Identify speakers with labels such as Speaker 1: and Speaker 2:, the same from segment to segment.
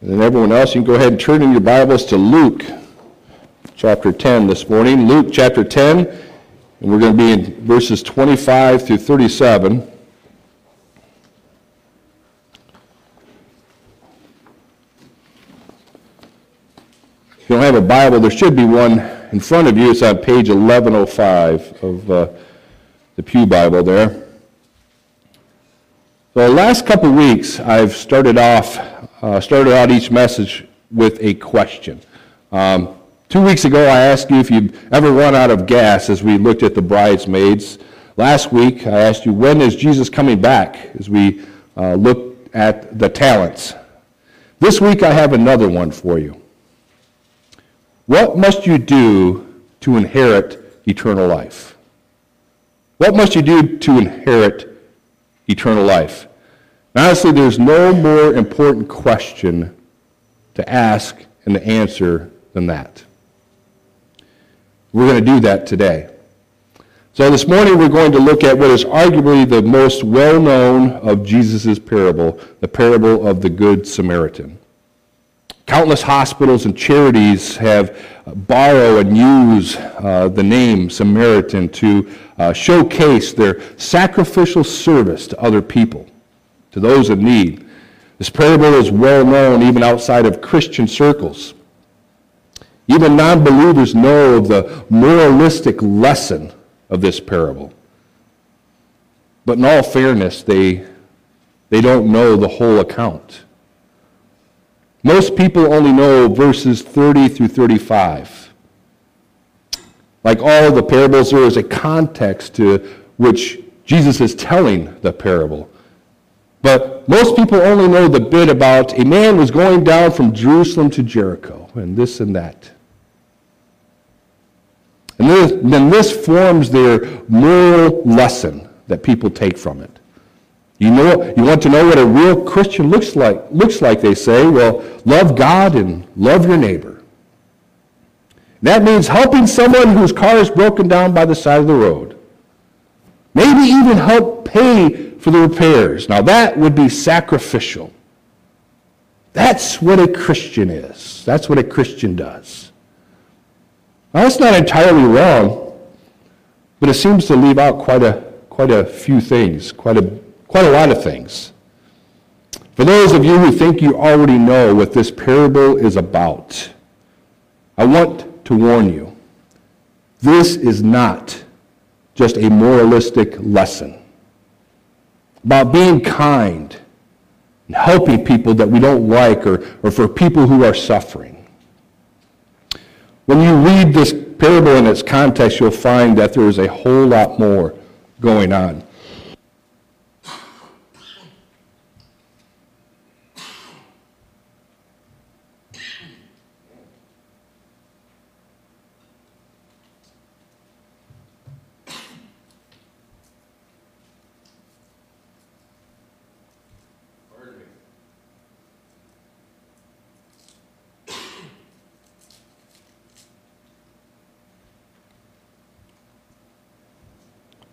Speaker 1: And then everyone else, you can go ahead and turn in your Bibles to Luke chapter 10 this morning. Luke chapter 10, and we're going to be in verses 25 through 37. If you don't have a Bible, there should be one in front of you. It's on page 1105 of uh, the Pew Bible there. The last couple weeks, I've started off, uh, started out each message with a question. Um, two weeks ago, I asked you if you've ever run out of gas as we looked at the bridesmaids. Last week, I asked you, when is Jesus coming back as we uh, look at the talents? This week, I have another one for you. What must you do to inherit eternal life? What must you do to inherit eternal life? Honestly, there's no more important question to ask and to answer than that. We're going to do that today. So this morning we're going to look at what is arguably the most well-known of Jesus' parable, the parable of the Good Samaritan. Countless hospitals and charities have borrow and use uh, the name Samaritan to uh, showcase their sacrificial service to other people, to those in need. This parable is well known even outside of Christian circles. Even non believers know of the moralistic lesson of this parable. But in all fairness, they, they don't know the whole account. Most people only know verses 30 through 35. Like all the parables, there is a context to which Jesus is telling the parable. But most people only know the bit about a man was going down from Jerusalem to Jericho, and this and that. And then this forms their moral lesson that people take from it. You know, you want to know what a real Christian looks like, looks like, they say. Well, love God and love your neighbor. That means helping someone whose car is broken down by the side of the road. Maybe even help pay for the repairs. Now, that would be sacrificial. That's what a Christian is. That's what a Christian does. Now, that's not entirely wrong, but it seems to leave out quite a, quite a few things, quite a Quite a lot of things. For those of you who think you already know what this parable is about, I want to warn you. This is not just a moralistic lesson about being kind and helping people that we don't like or, or for people who are suffering. When you read this parable in its context, you'll find that there is a whole lot more going on.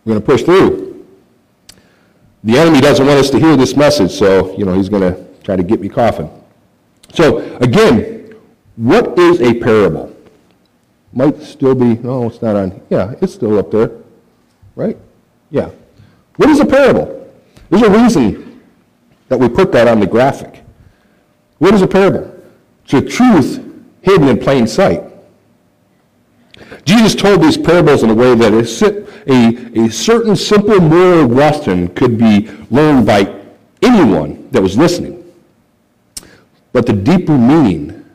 Speaker 1: We're going to push through. The enemy doesn't want us to hear this message, so, you know, he's going to try to get me coughing. So, again, what is a parable? Might still be, no, it's not on. Yeah, it's still up there. Right? Yeah. What is a parable? There's a reason that we put that on the graphic. What is a parable? It's a truth hidden in plain sight. Jesus told these parables in a way that a, a, a certain simple moral lesson could be learned by anyone that was listening. But the deeper meaning,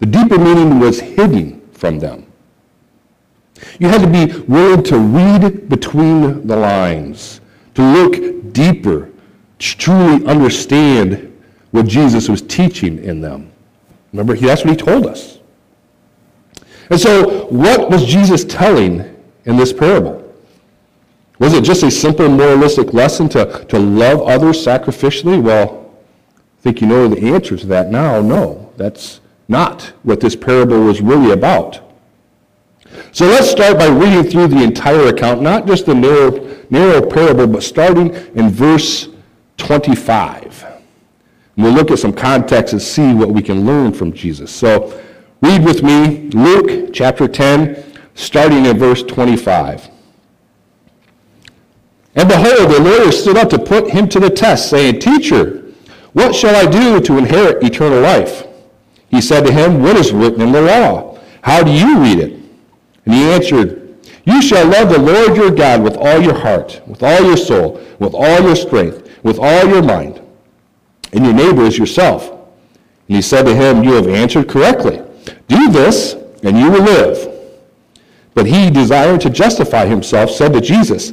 Speaker 1: the deeper meaning was hidden from them. You had to be willing to read between the lines, to look deeper, to truly understand what Jesus was teaching in them. Remember, that's what he told us. And so, what was Jesus telling in this parable? Was it just a simple moralistic lesson to, to love others sacrificially? Well, I think you know the answer to that now. No, that's not what this parable was really about. So let's start by reading through the entire account, not just the narrow, narrow parable, but starting in verse 25. And we'll look at some context and see what we can learn from Jesus. So read with me Luke chapter 10, starting in verse 25. And behold, the lawyer stood up to put him to the test, saying, Teacher, what shall I do to inherit eternal life? He said to him, What is written in the law? How do you read it? And he answered, You shall love the Lord your God with all your heart, with all your soul, with all your strength, with all your mind, and your neighbor as yourself. And he said to him, You have answered correctly. Do this, and you will live. But he, desiring to justify himself, said to Jesus,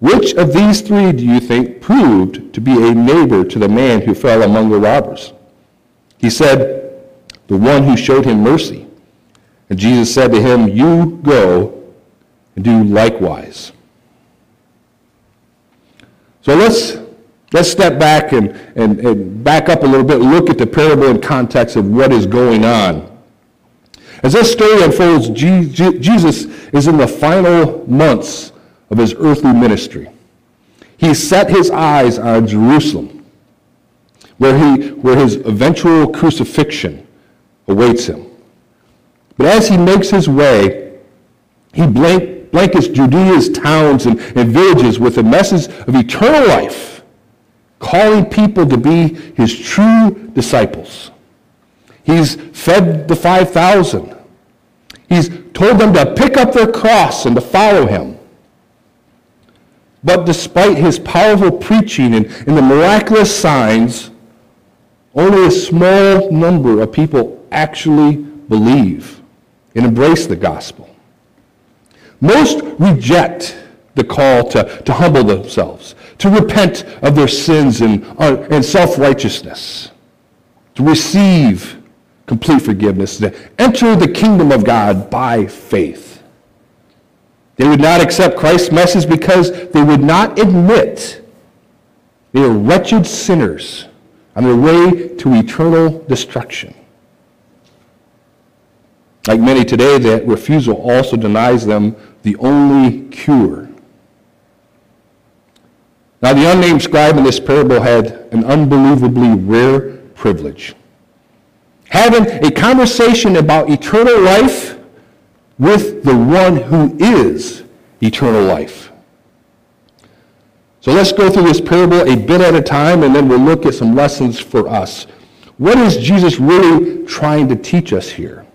Speaker 1: Which of these three do you think proved to be a neighbor to the man who fell among the robbers? He said, The one who showed him mercy. And Jesus said to him, You go and do likewise. So let's, let's step back and, and, and back up a little bit, look at the parable in context of what is going on. As this story unfolds, Jesus is in the final months of his earthly ministry. He set his eyes on Jerusalem, where, he, where his eventual crucifixion awaits him. But as he makes his way, he blank, blankets Judea's towns and, and villages with a message of eternal life, calling people to be his true disciples. He's fed the 5,000. He's told them to pick up their cross and to follow him. But despite his powerful preaching and, and the miraculous signs, only a small number of people actually believe and embrace the gospel. Most reject the call to, to humble themselves, to repent of their sins and, uh, and self-righteousness, to receive complete forgiveness, to enter the kingdom of God by faith. They would not accept Christ's message because they would not admit they are wretched sinners on their way to eternal destruction. Like many today, that refusal also denies them the only cure. Now, the unnamed scribe in this parable had an unbelievably rare privilege. Having a conversation about eternal life with the one who is eternal life. So let's go through this parable a bit at a time, and then we'll look at some lessons for us. What is Jesus really trying to teach us here?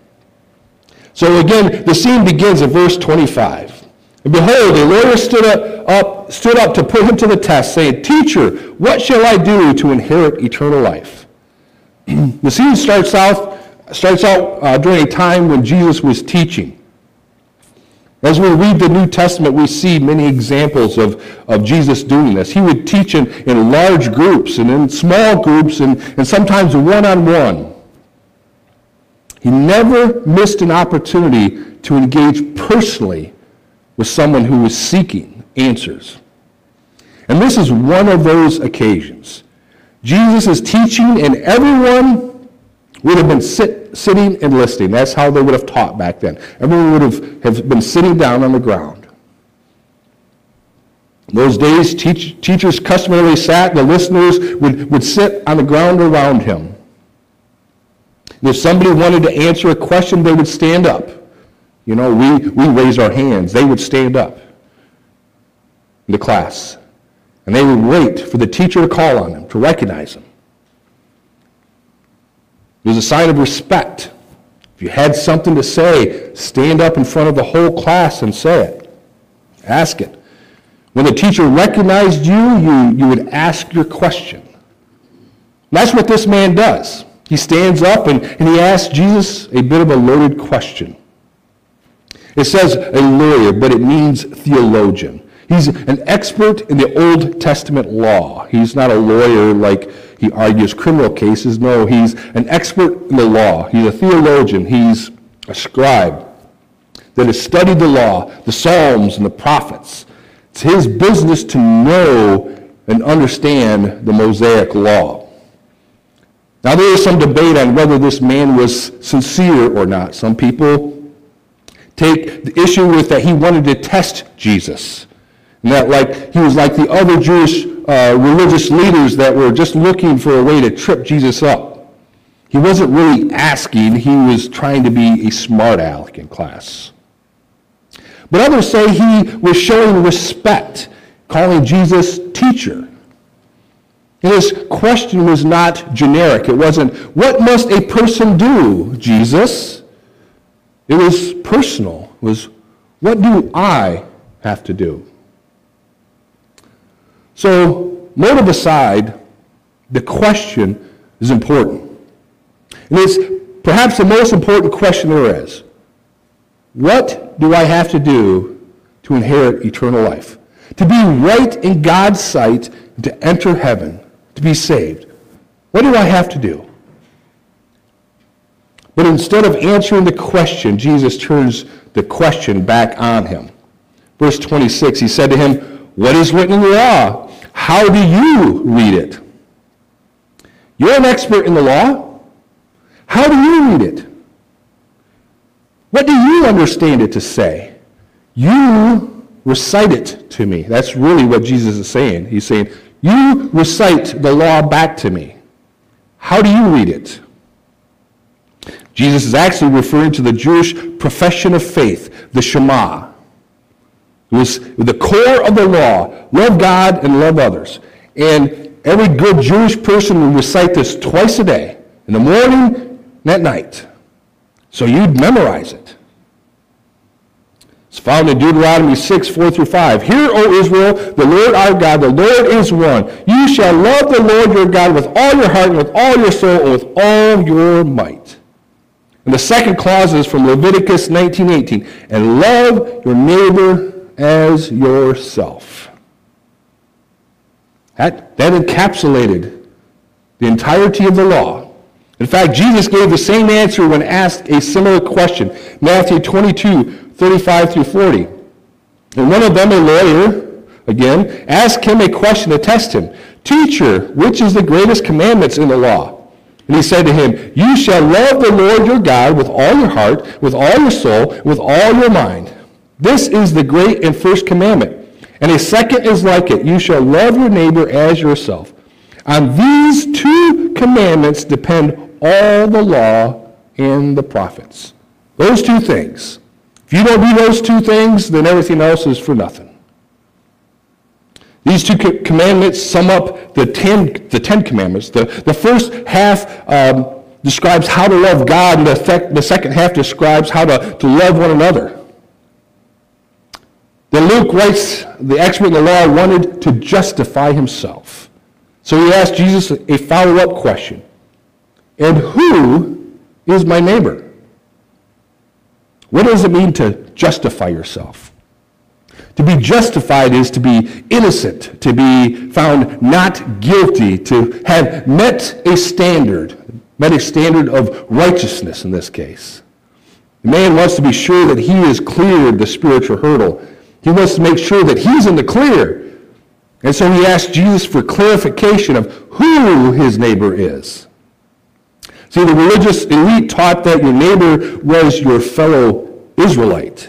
Speaker 1: So again, the scene begins at verse 25. And behold, a lawyer stood up, up, stood up to put him to the test, saying, Teacher, what shall I do to inherit eternal life? the scene starts out, starts out uh, during a time when Jesus was teaching. As we read the New Testament, we see many examples of, of Jesus doing this. He would teach in, in large groups and in small groups and, and sometimes one-on-one. He never missed an opportunity to engage personally with someone who was seeking answers. And this is one of those occasions. Jesus is teaching and everyone would have been sit, sitting and listening. That's how they would have taught back then. Everyone would have, have been sitting down on the ground. In those days, teach, teachers customarily sat, the listeners would, would sit on the ground around him. And if somebody wanted to answer a question, they would stand up. You know, we, we raise our hands. They would stand up in the class. And they would wait for the teacher to call on them, to recognize them. It was a sign of respect. If you had something to say, stand up in front of the whole class and say it. Ask it. When the teacher recognized you, you, you would ask your question. That's what this man does. He stands up and, and he asks Jesus a bit of a loaded question. It says a lawyer, but it means theologian. He's an expert in the Old Testament law. He's not a lawyer like he argues criminal cases. No, he's an expert in the law. He's a theologian. He's a scribe that has studied the law, the Psalms, and the prophets. It's his business to know and understand the Mosaic law. Now, there is some debate on whether this man was sincere or not. Some people take the issue with that he wanted to test Jesus. That like he was like the other Jewish uh, religious leaders that were just looking for a way to trip Jesus up. He wasn't really asking, he was trying to be a smart aleck in class. But others say he was showing respect, calling Jesus teacher. And his question was not generic. It wasn't, what must a person do, Jesus? It was personal. It was, what do I have to do? So, motive aside, the question is important. And it's perhaps the most important question there is. What do I have to do to inherit eternal life? To be right in God's sight to enter heaven, to be saved. What do I have to do? But instead of answering the question, Jesus turns the question back on him. Verse 26, he said to him, What is written in the law? How do you read it? You're an expert in the law. How do you read it? What do you understand it to say? You recite it to me. That's really what Jesus is saying. He's saying, You recite the law back to me. How do you read it? Jesus is actually referring to the Jewish profession of faith, the Shema. It was the core of the law love God and love others. And every good Jewish person would recite this twice a day, in the morning and at night. So you'd memorize it. It's found in Deuteronomy 6, 4 through 5. Hear, O Israel, the Lord our God, the Lord is one. You shall love the Lord your God with all your heart and with all your soul and with all your might. And the second clause is from Leviticus 19:18. And love your neighbor as yourself. That, that encapsulated the entirety of the law. In fact, Jesus gave the same answer when asked a similar question. Matthew 22, 35 through 40. And one of them, a lawyer, again, asked him a question to test him. Teacher, which is the greatest commandments in the law? And he said to him, You shall love the Lord your God with all your heart, with all your soul, with all your mind. This is the great and first commandment. And a second is like it you shall love your neighbor as yourself. On these two commandments depend all the law and the prophets. Those two things. If you don't do those two things, then everything else is for nothing. These two commandments sum up the ten, the ten commandments. The, the first half um, describes how to love God, and the, the second half describes how to, to love one another. Then Luke writes, the expert in the law wanted to justify himself. So he asked Jesus a follow-up question. And who is my neighbor? What does it mean to justify yourself? To be justified is to be innocent, to be found not guilty, to have met a standard, met a standard of righteousness in this case. The man wants to be sure that he has cleared the spiritual hurdle he wants to make sure that he's in the clear. And so he asked Jesus for clarification of who his neighbor is. See, the religious elite taught that your neighbor was your fellow Israelite.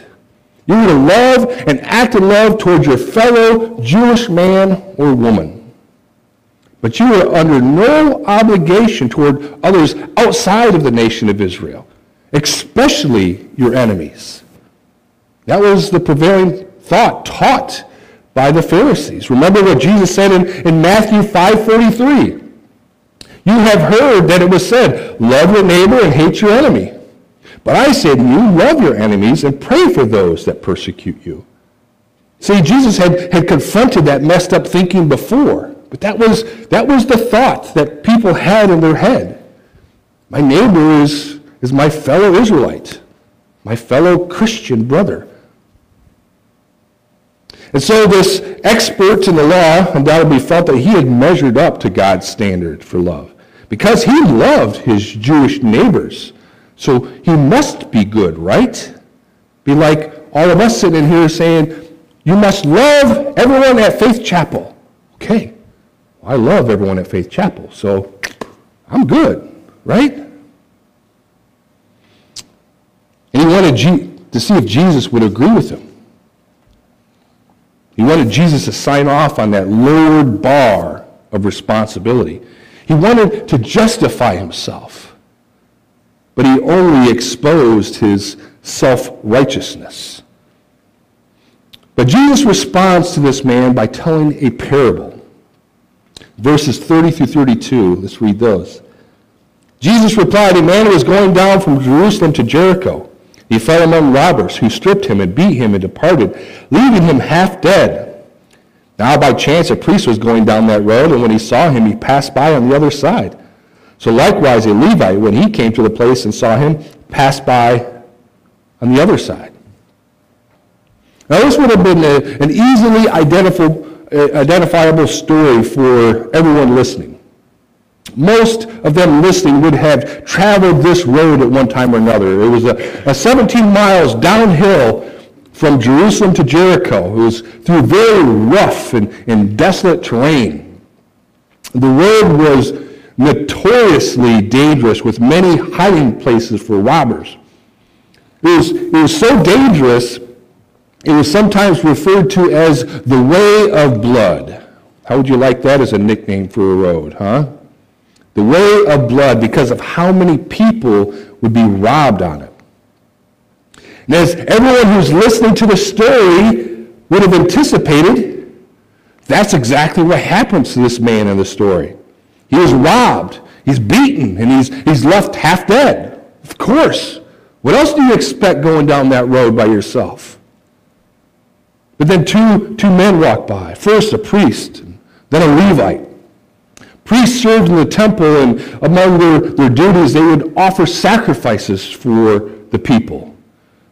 Speaker 1: You were to love and act in love towards your fellow Jewish man or woman. But you were under no obligation toward others outside of the nation of Israel, especially your enemies. That was the prevailing thought taught by the Pharisees. Remember what Jesus said in, in Matthew 5.43. You have heard that it was said, love your neighbor and hate your enemy. But I say to you, love your enemies and pray for those that persecute you. See, Jesus had, had confronted that messed up thinking before, but that was, that was the thought that people had in their head. My neighbor is, is my fellow Israelite, my fellow Christian brother. And so this expert in the law undoubtedly felt that he had measured up to God's standard for love because he loved his Jewish neighbors. So he must be good, right? Be like all of us sitting here saying, you must love everyone at Faith Chapel. Okay, I love everyone at Faith Chapel, so I'm good, right? And he wanted G- to see if Jesus would agree with him. He wanted Jesus to sign off on that lowered bar of responsibility. He wanted to justify himself, but he only exposed his self righteousness. But Jesus responds to this man by telling a parable. Verses 30 through 32, let's read those. Jesus replied, A man was going down from Jerusalem to Jericho. He fell among robbers who stripped him and beat him and departed, leaving him half dead. Now by chance a priest was going down that road, and when he saw him, he passed by on the other side. So likewise a Levite, when he came to the place and saw him, passed by on the other side. Now, this would have been a, an easily uh, identifiable story for everyone listening. Most of them listening would have traveled this road at one time or another. It was a, a 17 miles downhill from Jerusalem to Jericho. It was through very rough and, and desolate terrain. The road was notoriously dangerous with many hiding places for robbers. It was, it was so dangerous it was sometimes referred to as the Way of Blood. How would you like that as a nickname for a road, huh? The Way of Blood because of how many people would be robbed on it. And as everyone who's listening to the story would have anticipated, that's exactly what happens to this man in the story. He was robbed, he's beaten, and he's, he's left half dead. Of course. What else do you expect going down that road by yourself? But then two, two men walk by. First a priest, then a Levite. Priests served in the temple, and among their, their duties, they would offer sacrifices for the people.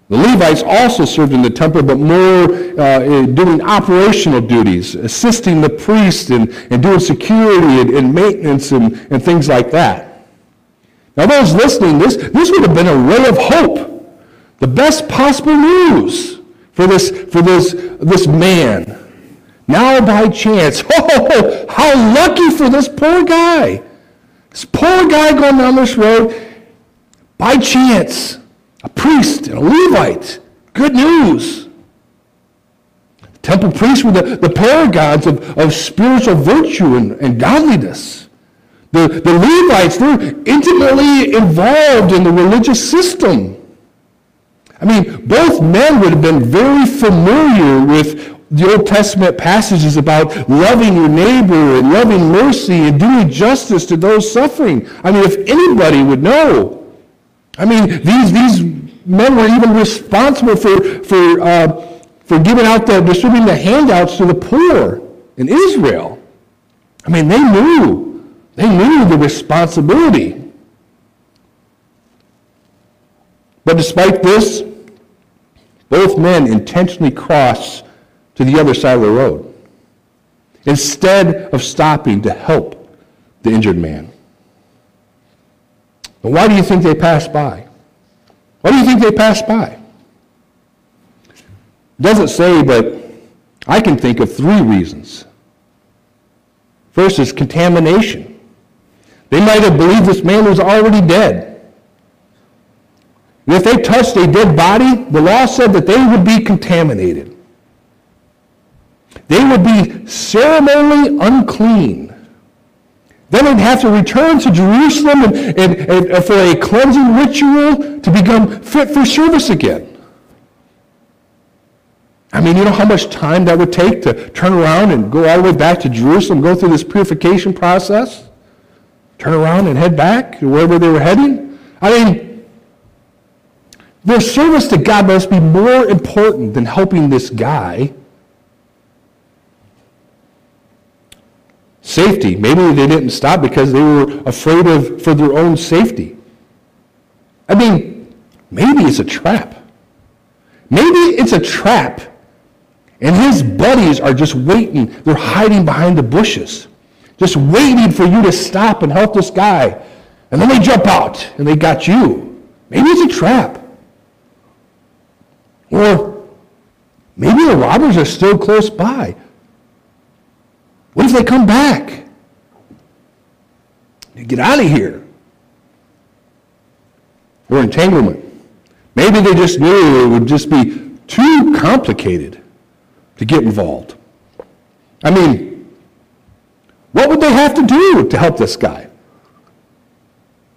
Speaker 1: The Levites also served in the temple, but more uh, doing operational duties, assisting the priest and, and doing security and, and maintenance and, and things like that. Now, those listening, this, this would have been a ray of hope, the best possible news for this, for this, this man. Now by chance, oh, how lucky for this poor guy. This poor guy going down this road, by chance, a priest and a Levite. Good news. The temple priests were the, the paragons of, of spiritual virtue and, and godliness. The, the Levites, they're intimately involved in the religious system. I mean, both men would have been very familiar with the Old Testament passages about loving your neighbor and loving mercy and doing justice to those suffering. I mean, if anybody would know. I mean, these, these men were even responsible for, for, uh, for giving out the, distributing the handouts to the poor in Israel. I mean, they knew. They knew the responsibility. But despite this, both men intentionally cross to the other side of the road instead of stopping to help the injured man. But why do you think they passed by? Why do you think they passed by? It doesn't say, but I can think of three reasons. First is contamination. They might have believed this man was already dead. And if they touched a dead body, the law said that they would be contaminated. They would be ceremonially unclean. Then they'd have to return to Jerusalem and, and, and for a cleansing ritual to become fit for service again. I mean, you know how much time that would take to turn around and go all the way back to Jerusalem, go through this purification process, turn around and head back to wherever they were heading? I mean, their service to God must be more important than helping this guy safety. Maybe they didn't stop because they were afraid of for their own safety. I mean, maybe it's a trap. Maybe it's a trap. And his buddies are just waiting. They're hiding behind the bushes, just waiting for you to stop and help this guy. And then they jump out and they got you. Maybe it's a trap. Or maybe the robbers are still close by. What if they come back? Get out of here. Or entanglement. Maybe they just knew it would just be too complicated to get involved. I mean, what would they have to do to help this guy?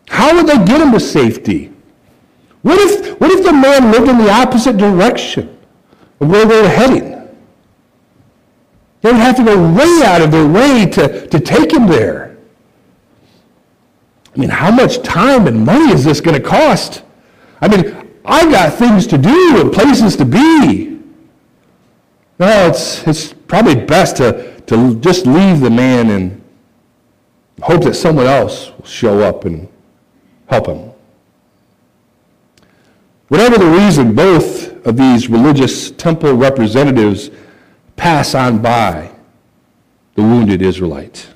Speaker 1: How would they get him to safety? What if, what if the man lived in the opposite direction of where they were heading? They would have to go way out of their way to, to take him there. I mean, how much time and money is this going to cost? I mean, I've got things to do and places to be. No, it's, it's probably best to, to just leave the man and hope that someone else will show up and help him. Whatever the reason, both of these religious temple representatives pass on by the wounded Israelite.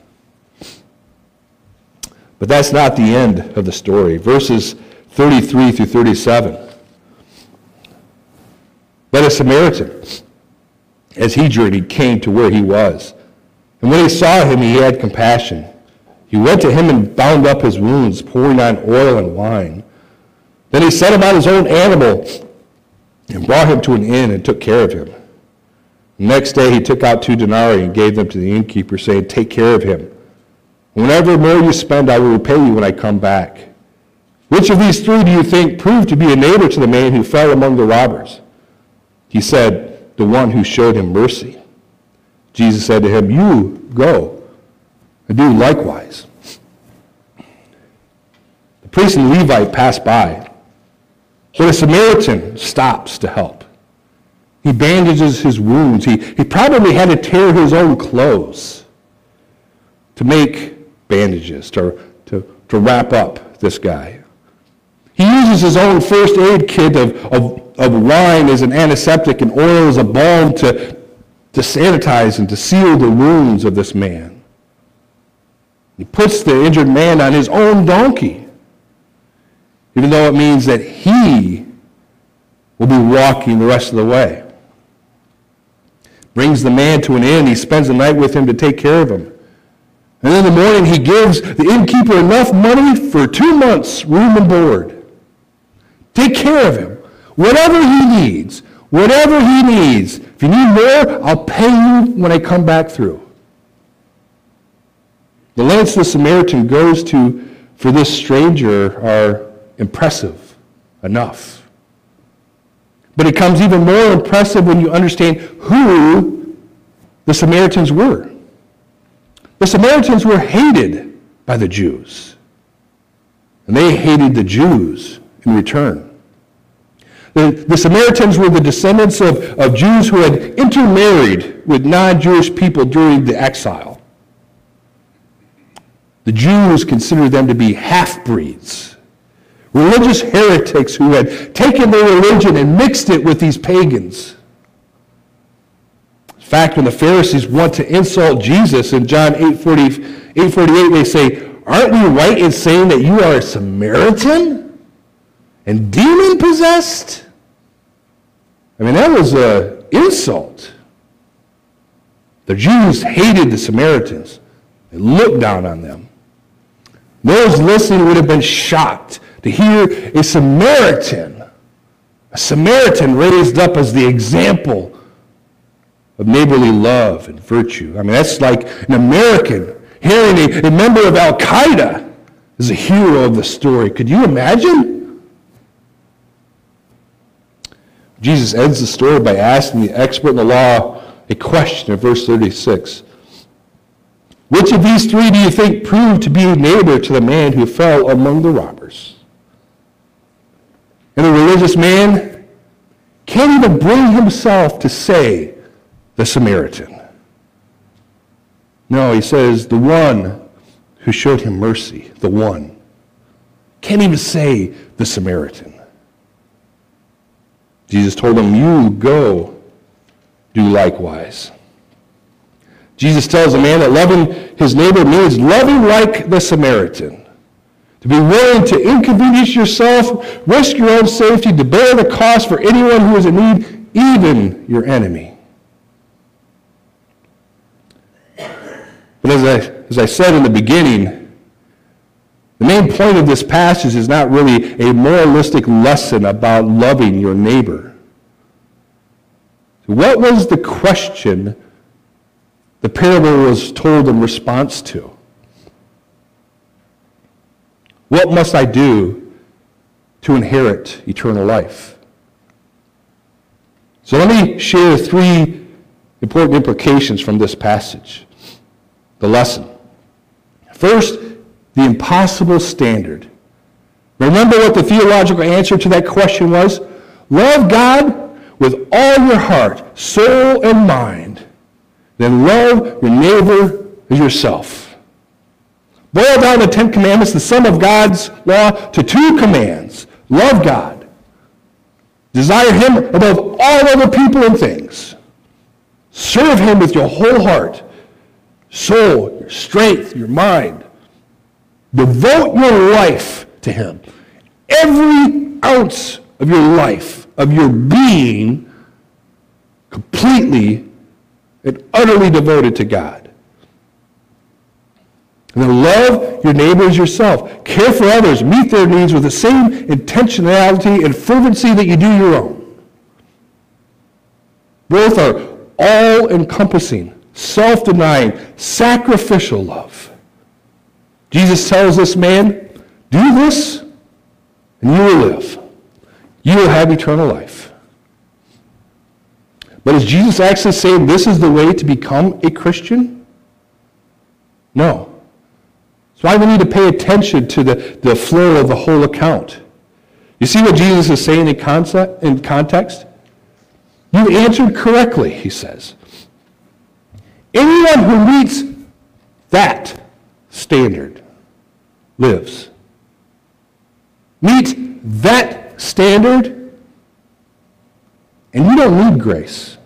Speaker 1: But that's not the end of the story. Verses 33 through 37. But a Samaritan, as he journeyed, came to where he was. And when he saw him, he had compassion. He went to him and bound up his wounds, pouring on oil and wine. Then he set him on his own animal and brought him to an inn and took care of him. Next day he took out two denarii and gave them to the innkeeper, saying, Take care of him. Whenever more you spend, I will repay you when I come back. Which of these three do you think proved to be a neighbor to the man who fell among the robbers? He said, The one who showed him mercy. Jesus said to him, You go and do likewise. The priest and Levite passed by, but a Samaritan stops to help. He bandages his wounds. He, he probably had to tear his own clothes to make bandages, to, to, to wrap up this guy. He uses his own first aid kit of, of, of wine as an antiseptic and oil as a balm to, to sanitize and to seal the wounds of this man. He puts the injured man on his own donkey, even though it means that he will be walking the rest of the way. Brings the man to an inn. He spends the night with him to take care of him. And in the morning, he gives the innkeeper enough money for two months' room and board. Take care of him. Whatever he needs, whatever he needs. If you need more, I'll pay you when I come back through. The lengths the Samaritan goes to for this stranger are impressive enough. But it becomes even more impressive when you understand who the Samaritans were. The Samaritans were hated by the Jews, and they hated the Jews in return. The, the Samaritans were the descendants of, of Jews who had intermarried with non Jewish people during the exile. The Jews considered them to be half breeds, religious heretics who had taken their religion and mixed it with these pagans. In fact, when the Pharisees want to insult Jesus in John 8, 40, 8 48, they say, Aren't we right in saying that you are a Samaritan and demon possessed? I mean, that was an insult. The Jews hated the Samaritans. They looked down on them. Those listening would have been shocked to hear a Samaritan, a Samaritan raised up as the example of neighborly love and virtue. I mean, that's like an American hearing a, a member of Al Qaeda as a hero of the story. Could you imagine? Jesus ends the story by asking the expert in the law a question in verse 36. Which of these three do you think proved to be a neighbor to the man who fell among the robbers? Religious man can't even bring himself to say the Samaritan. No, he says, the one who showed him mercy, the one. Can't even say the Samaritan. Jesus told him, You go, do likewise. Jesus tells a man that loving his neighbor means loving like the Samaritan. To be willing to inconvenience yourself, risk your own safety, to bear the cost for anyone who is in need, even your enemy. But as I, as I said in the beginning, the main point of this passage is not really a moralistic lesson about loving your neighbor. What was the question the parable was told in response to? What must I do to inherit eternal life? So let me share three important implications from this passage the lesson. First, the impossible standard. Remember what the theological answer to that question was? Love God with all your heart, soul, and mind. Then love your neighbor as yourself. Boil down the Ten Commandments, the sum of God's law, to two commands. Love God. Desire Him above all other people and things. Serve Him with your whole heart soul, your strength, your mind. Devote your life to Him. Every ounce of your life, of your being, completely and utterly devoted to God. And then love your neighbors yourself. Care for others. Meet their needs with the same intentionality and fervency that you do your own. Both are all encompassing self denying, sacrificial love. Jesus tells this man, Do this, and you will live. You will have eternal life. But is Jesus actually saying this is the way to become a Christian? No. That's why we need to pay attention to the, the flow of the whole account. You see what Jesus is saying in, concept, in context? You answered correctly, he says. Anyone who meets that standard lives. Meet that standard, and you don't need grace.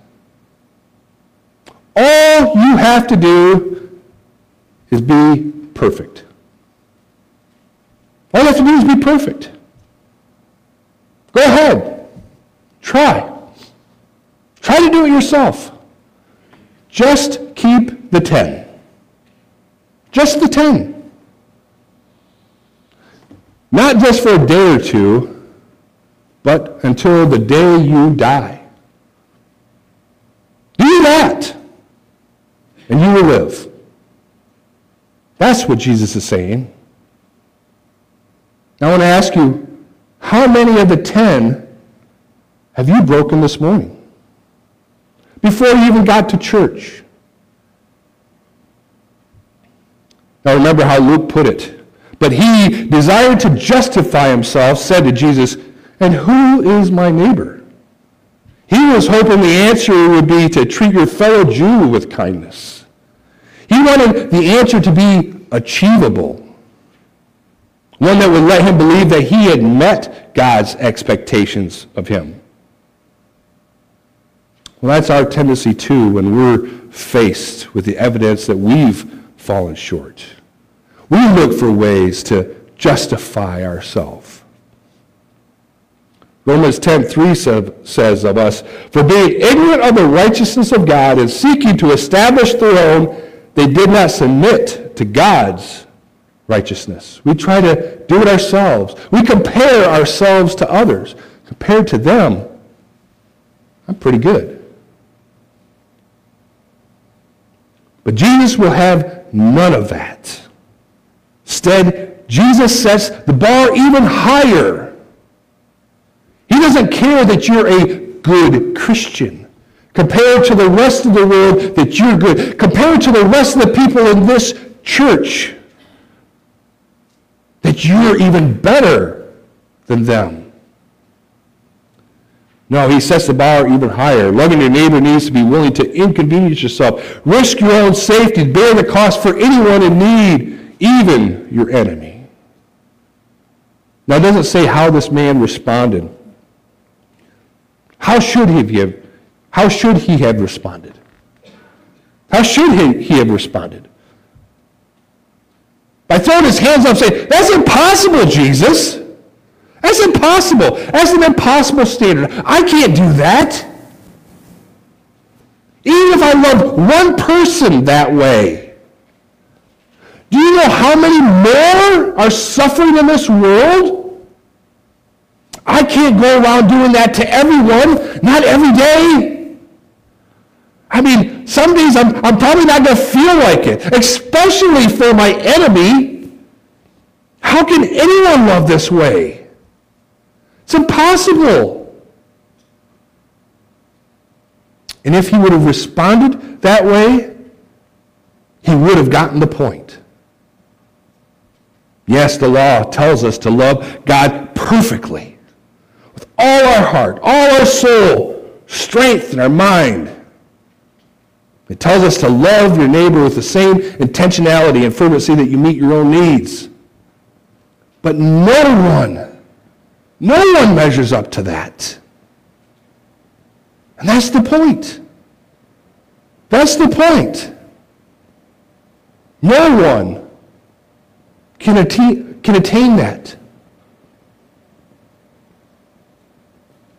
Speaker 1: All you have to do is be perfect. All you have to do is be perfect. Go ahead. Try. Try to do it yourself. Just keep the ten. Just the ten. Not just for a day or two, but until the day you die. Do that, and you will live. That's what Jesus is saying. I want to ask you, how many of the ten have you broken this morning? before you even got to church. Now remember how Luke put it. But he, desired to justify himself, said to Jesus, And who is my neighbor? He was hoping the answer would be to treat your fellow Jew with kindness. He wanted the answer to be achievable, one that would let him believe that he had met God's expectations of him. Well, that's our tendency too when we're faced with the evidence that we've fallen short. We look for ways to justify ourselves. Romans 10:3 says of us, For being ignorant of the righteousness of God and seeking to establish their own, they did not submit to God's righteousness. We try to do it ourselves. We compare ourselves to others. Compared to them, I'm pretty good. But Jesus will have none of that. Instead, Jesus sets the bar even higher. He doesn't care that you're a good Christian. Compared to the rest of the world, that you're good. Compared to the rest of the people in this church, that you're even better than them. No, he sets the bar even higher. Loving your neighbor needs to be willing to inconvenience yourself, risk your own safety, bear the cost for anyone in need, even your enemy. Now, it doesn't say how this man responded. How should he have, how should he have responded? How should he have responded? By throwing his hands up saying, That's impossible, Jesus. That's impossible. That's an impossible standard. I can't do that. Even if I love one person that way. Do you know how many more are suffering in this world? I can't go around doing that to everyone, not every day. I mean, some days I'm, I'm probably not going to feel like it, especially for my enemy. How can anyone love this way? It's impossible. And if he would have responded that way, he would have gotten the point. Yes, the law tells us to love God perfectly, with all our heart, all our soul, strength, and our mind. It tells us to love your neighbor with the same intentionality and fervency that you meet your own needs. But no one no one measures up to that. And that's the point. That's the point. No one can attain, can attain that.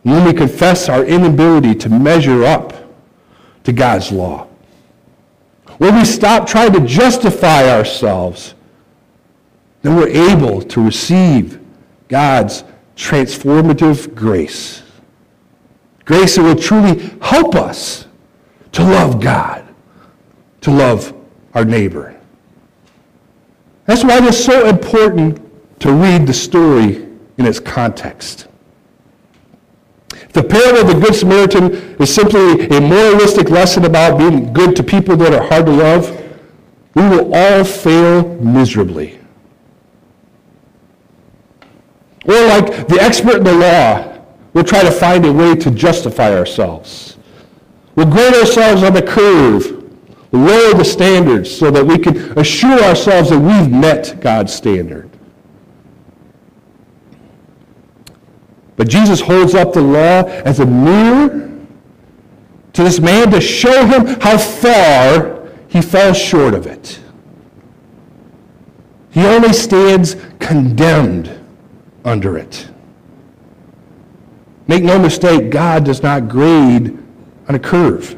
Speaker 1: when we confess our inability to measure up to God's law, when we stop trying to justify ourselves, then we're able to receive God's transformative grace. Grace that will truly help us to love God, to love our neighbor. That's why it is so important to read the story in its context. The parable of the Good Samaritan is simply a moralistic lesson about being good to people that are hard to love. We will all fail miserably. Or like the expert in the law, we'll try to find a way to justify ourselves. We'll grade ourselves on the curve, lower the standards so that we can assure ourselves that we've met God's standard. But Jesus holds up the law as a mirror to this man to show him how far he fell short of it. He only stands condemned under it. Make no mistake, God does not grade on a curve.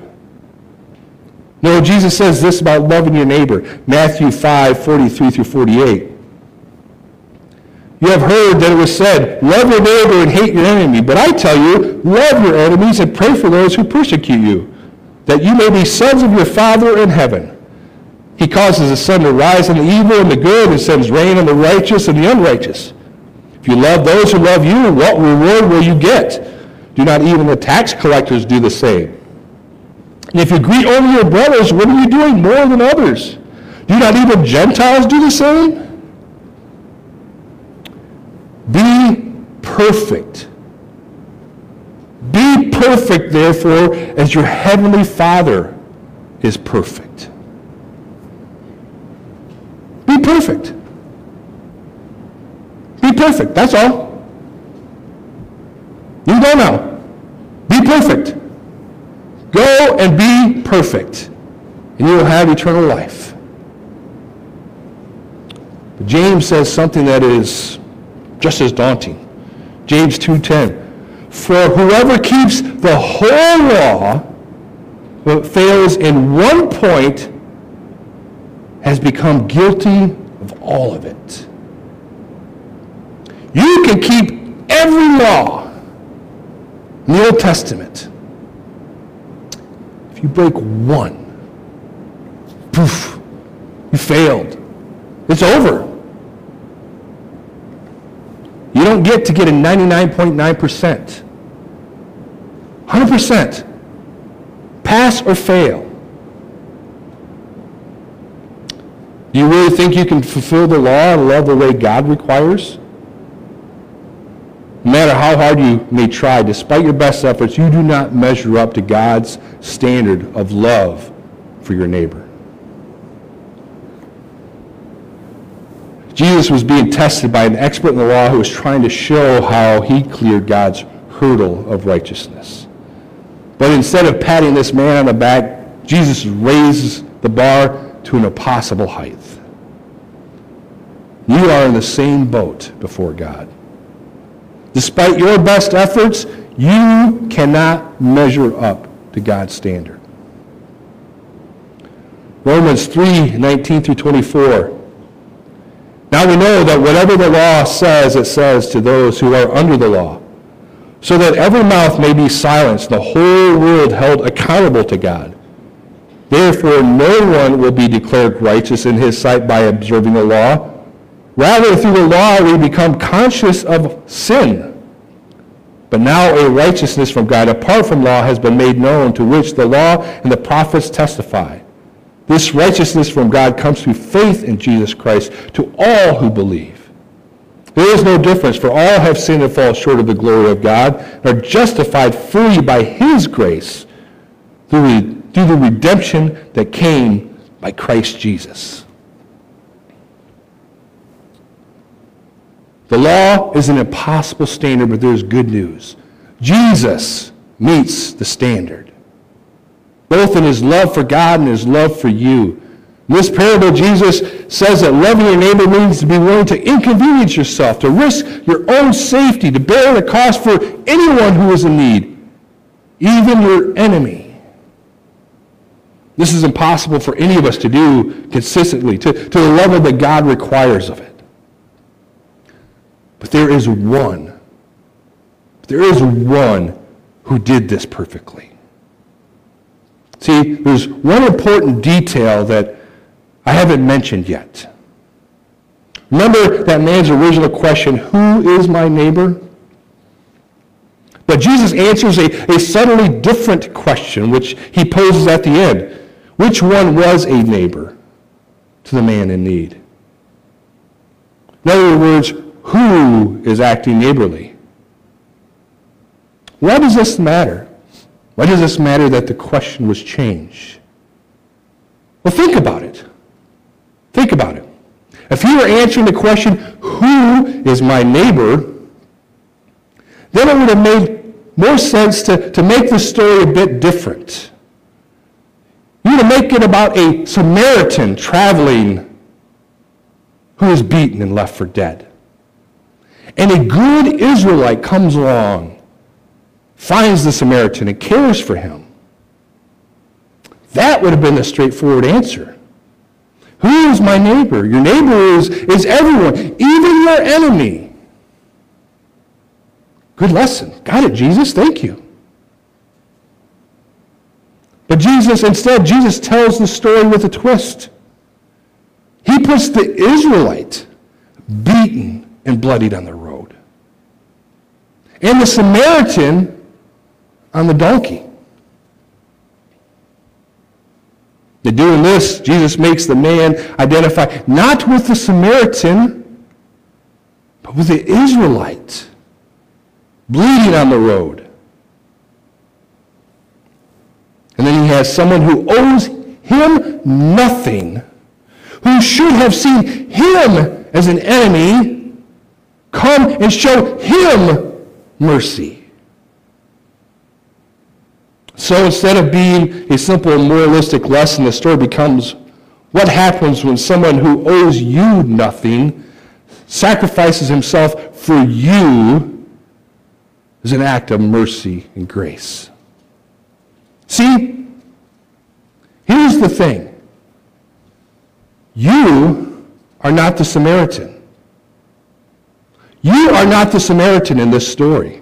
Speaker 1: No, Jesus says this about loving your neighbor. Matthew 5, 43 through 48. You have heard that it was said, love your neighbor and hate your enemy. But I tell you, love your enemies and pray for those who persecute you, that you may be sons of your Father in heaven. He causes the sun to rise on the evil and the good and sends rain on the righteous and the unrighteous. If you love those who love you, what reward will you get? Do not even the tax collectors do the same? And if you greet only your brothers, what are you doing more than others? Do not even Gentiles do the same? Be perfect. Be perfect, therefore, as your heavenly Father is perfect. Be perfect. Be perfect. That's all. You go now. Be perfect. Go and be perfect, and you will have eternal life. James says something that is just as daunting. James 2:10. For whoever keeps the whole law but fails in one point has become guilty of all of it. You can keep every law in the Old Testament. If you break one, poof, you failed. It's over. You don't get to get a 99.9%. 100%. Pass or fail. Do you really think you can fulfill the law and love the way God requires? No matter how how hard you may try, despite your best efforts, you do not measure up to God's standard of love for your neighbor. Jesus was being tested by an expert in the law who was trying to show how he cleared God's hurdle of righteousness. But instead of patting this man on the back, Jesus raises the bar to an impossible height. You are in the same boat before God. Despite your best efforts, you cannot measure up to God's standard. Romans 3 19 through 24. Now we know that whatever the law says, it says to those who are under the law, so that every mouth may be silenced, the whole world held accountable to God. Therefore, no one will be declared righteous in his sight by observing the law. Rather, through the law, we become conscious of sin. But now a righteousness from God apart from law has been made known, to which the law and the prophets testify. This righteousness from God comes through faith in Jesus Christ to all who believe. There is no difference, for all have sinned and fall short of the glory of God, and are justified freely by his grace through, through the redemption that came by Christ Jesus. The law is an impossible standard, but there's good news. Jesus meets the standard both in his love for God and his love for you. In this parable, Jesus says that loving your neighbor means to be willing to inconvenience yourself, to risk your own safety, to bear the cost for anyone who is in need, even your enemy. This is impossible for any of us to do consistently, to, to the level that God requires of it. But there is one. There is one who did this perfectly. See, there's one important detail that I haven't mentioned yet. Remember that man's original question, who is my neighbor? But Jesus answers a, a subtly different question, which he poses at the end. Which one was a neighbor to the man in need? In other words, who is acting neighborly? Why does this matter? Why does this matter that the question was changed? Well, think about it. Think about it. If you were answering the question, who is my neighbor, then it would have made more sense to, to make the story a bit different. You would make it about a Samaritan traveling who is beaten and left for dead. And a good Israelite comes along finds the Samaritan and cares for him. That would have been the straightforward answer. Who is my neighbor? Your neighbor is, is everyone, even your enemy. Good lesson. Got it, Jesus. Thank you. But Jesus, instead, Jesus tells the story with a twist. He puts the Israelite beaten and bloodied on the road. And the Samaritan on the donkey. In doing this, Jesus makes the man identify not with the Samaritan, but with the Israelite, bleeding on the road. And then he has someone who owes him nothing, who should have seen him as an enemy, come and show him mercy. So instead of being a simple moralistic lesson, the story becomes what happens when someone who owes you nothing sacrifices himself for you as an act of mercy and grace. See, here's the thing. You are not the Samaritan. You are not the Samaritan in this story.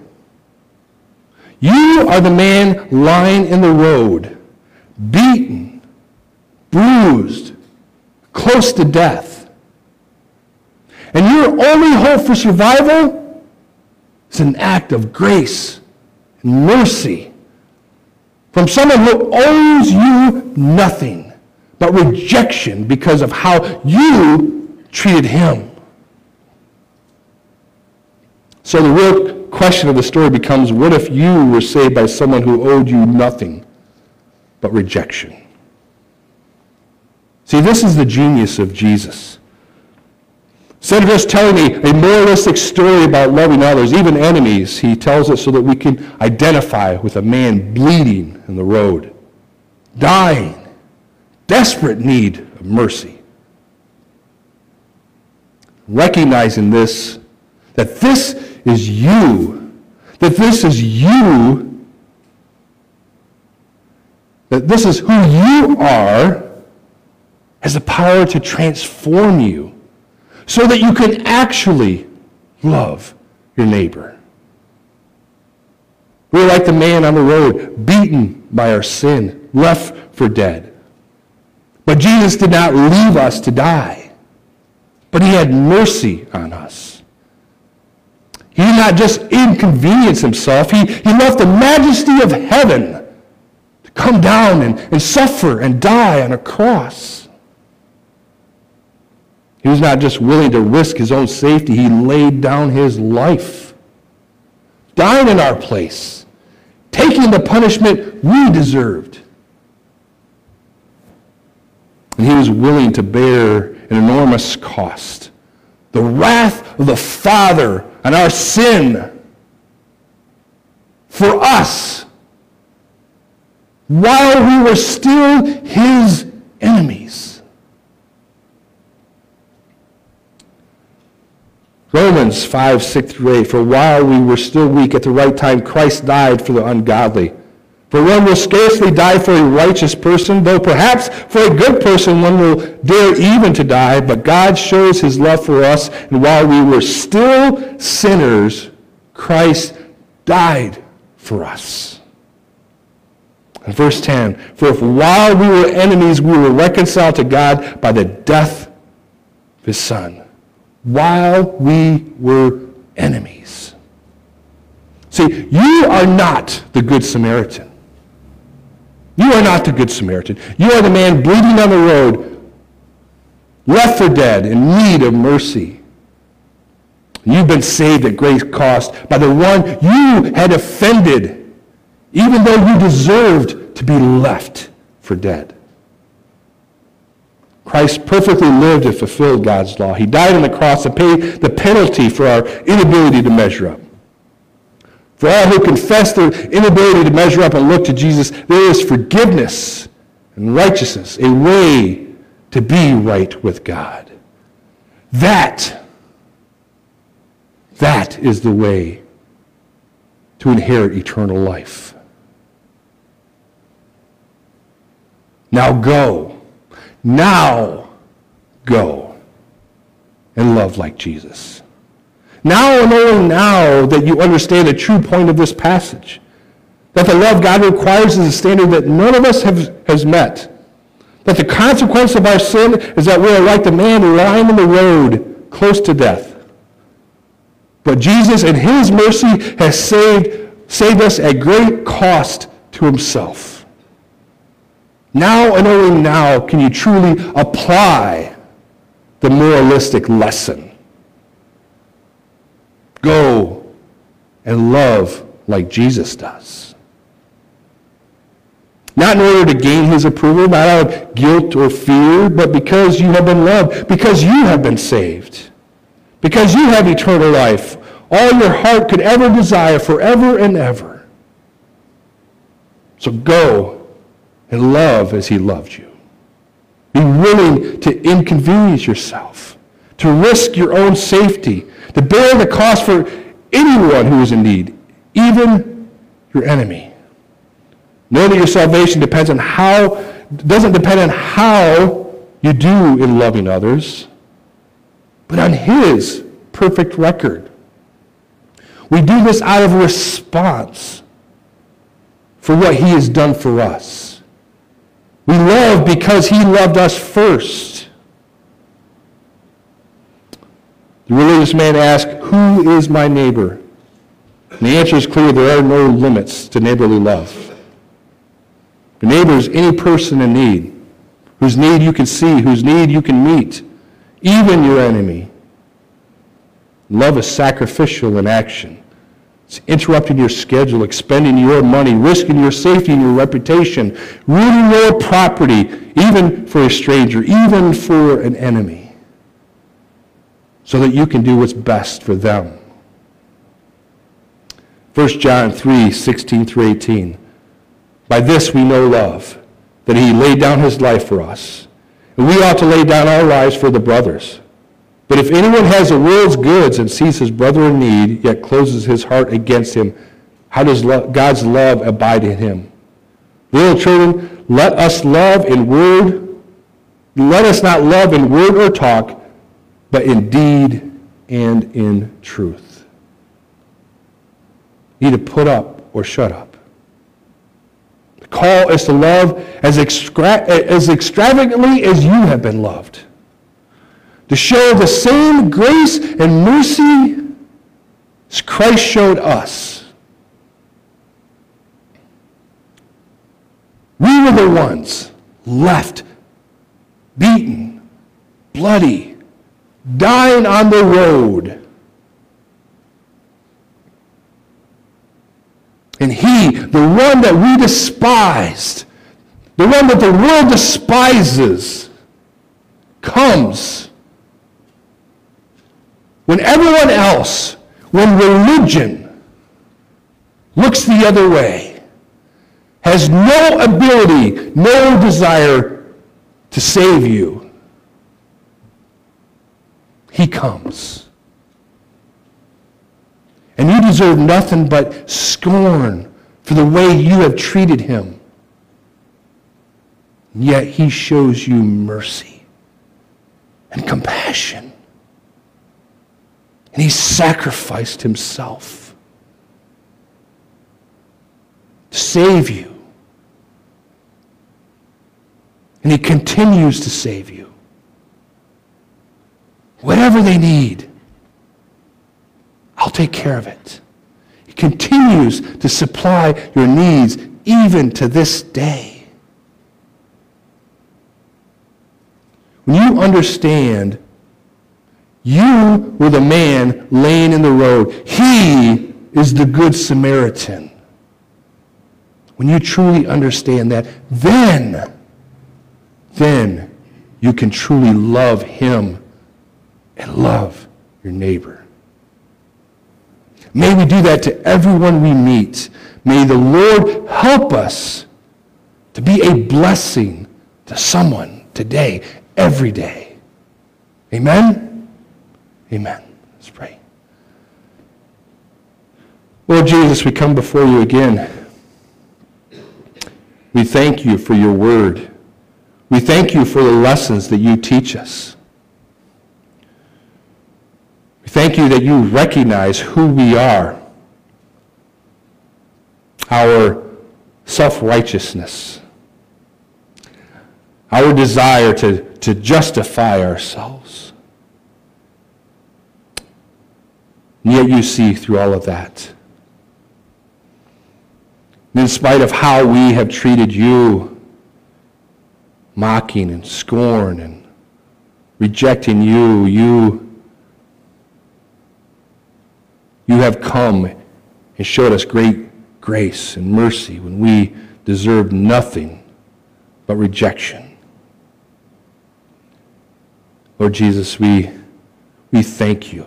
Speaker 1: You are the man lying in the road, beaten, bruised, close to death. And your only hope for survival is an act of grace and mercy from someone who owes you nothing but rejection because of how you treated him. So the real question of the story becomes, what if you were saved by someone who owed you nothing but rejection? See, this is the genius of Jesus. Instead of just telling a, a moralistic story about loving others, even enemies, he tells it so that we can identify with a man bleeding in the road, dying, desperate need of mercy. Recognizing this, that this is you, that this is you, that this is who you are, has the power to transform you so that you can actually love your neighbor. We're like the man on the road, beaten by our sin, left for dead. But Jesus did not leave us to die, but he had mercy on us. He did not just inconvenience himself, he, he left the majesty of heaven to come down and, and suffer and die on a cross. He was not just willing to risk his own safety, he laid down his life, dying in our place, taking the punishment we deserved. And he was willing to bear an enormous cost the wrath of the Father on our sin for us while we were still his enemies. Romans 5, 6 through 8. For while we were still weak, at the right time, Christ died for the ungodly. For one will scarcely die for a righteous person, though perhaps for a good person one will dare even to die. But God shows his love for us, and while we were still sinners, Christ died for us. And verse 10, For if while we were enemies, we were reconciled to God by the death of his Son while we were enemies. See, you are not the Good Samaritan. You are not the Good Samaritan. You are the man bleeding on the road, left for dead, in need of mercy. You've been saved at great cost by the one you had offended, even though you deserved to be left for dead. Christ perfectly lived and fulfilled God's law. He died on the cross to pay the penalty for our inability to measure up. For all who confess their inability to measure up and look to Jesus, there is forgiveness and righteousness, a way to be right with God. That, that is the way to inherit eternal life. Now go now go and love like Jesus. Now and only now that you understand the true point of this passage. That the love God requires is a standard that none of us have, has met. That the consequence of our sin is that we are like the man lying in the road close to death. But Jesus in his mercy has saved, saved us at great cost to himself. Now and only now can you truly apply the moralistic lesson. Go and love like Jesus does. Not in order to gain his approval, not out of guilt or fear, but because you have been loved, because you have been saved, because you have eternal life, all your heart could ever desire forever and ever. So go and love as he loved you. Be willing to inconvenience yourself, to risk your own safety, to bear the cost for anyone who is in need, even your enemy. Know that your salvation depends on how, doesn't depend on how you do in loving others, but on his perfect record. We do this out of response for what he has done for us. We love because he loved us first. The religious man asks, Who is my neighbor? And the answer is clear there are no limits to neighborly love. Your neighbor is any person in need, whose need you can see, whose need you can meet, even your enemy. Love is sacrificial in action. It's interrupting your schedule, expending your money, risking your safety and your reputation, ruining your property, even for a stranger, even for an enemy, so that you can do what's best for them. 1 John 3, 16 through 18. By this we know love, that he laid down his life for us. And we ought to lay down our lives for the brothers. But if anyone has the world's goods and sees his brother in need, yet closes his heart against him, how does God's love abide in him? Little children, let us love in word, let us not love in word or talk, but in deed and in truth. To put up or shut up. The call is to love as, extra- as extravagantly as you have been loved to show the same grace and mercy as Christ showed us. We were the ones left beaten, bloody, dying on the road. And he, the one that we despised, the one that the world despises, comes when everyone else, when religion looks the other way, has no ability, no desire to save you, he comes. And you deserve nothing but scorn for the way you have treated him. Yet he shows you mercy and compassion. And he sacrificed himself to save you. And he continues to save you. Whatever they need, I'll take care of it. He continues to supply your needs even to this day. When you understand you were the man laying in the road. He is the good Samaritan. When you truly understand that, then, then you can truly love him and love your neighbor. May we do that to everyone we meet. May the Lord help us to be a blessing to someone today, every day. Amen? Amen. Let's pray. Lord Jesus, we come before you again. We thank you for your word. We thank you for the lessons that you teach us. Thank you that you recognize who we are, our self-righteousness, our desire to, to justify ourselves. And yet you see through all of that. In spite of how we have treated you, mocking and scorn and rejecting you, you, you have come and showed us great grace and mercy when we deserved nothing but rejection. Lord Jesus, we, we thank you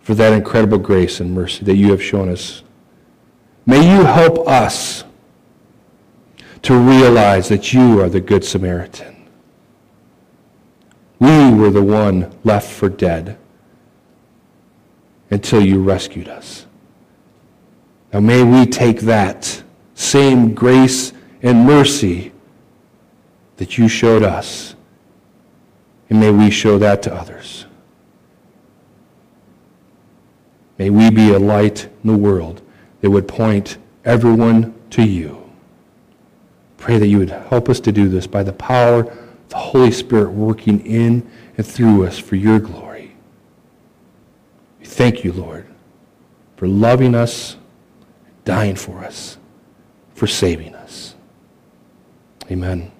Speaker 1: for that incredible grace and mercy that you have shown us. May you help us to realize that you are the Good Samaritan. We were the one left for dead until you rescued us. Now may we take that same grace and mercy that you showed us, and may we show that to others. May we be a light in the world that would point everyone to you. Pray that you would help us to do this by the power of the Holy Spirit working in and through us for your glory. Thank you, Lord, for loving us, dying for us, for saving us. Amen.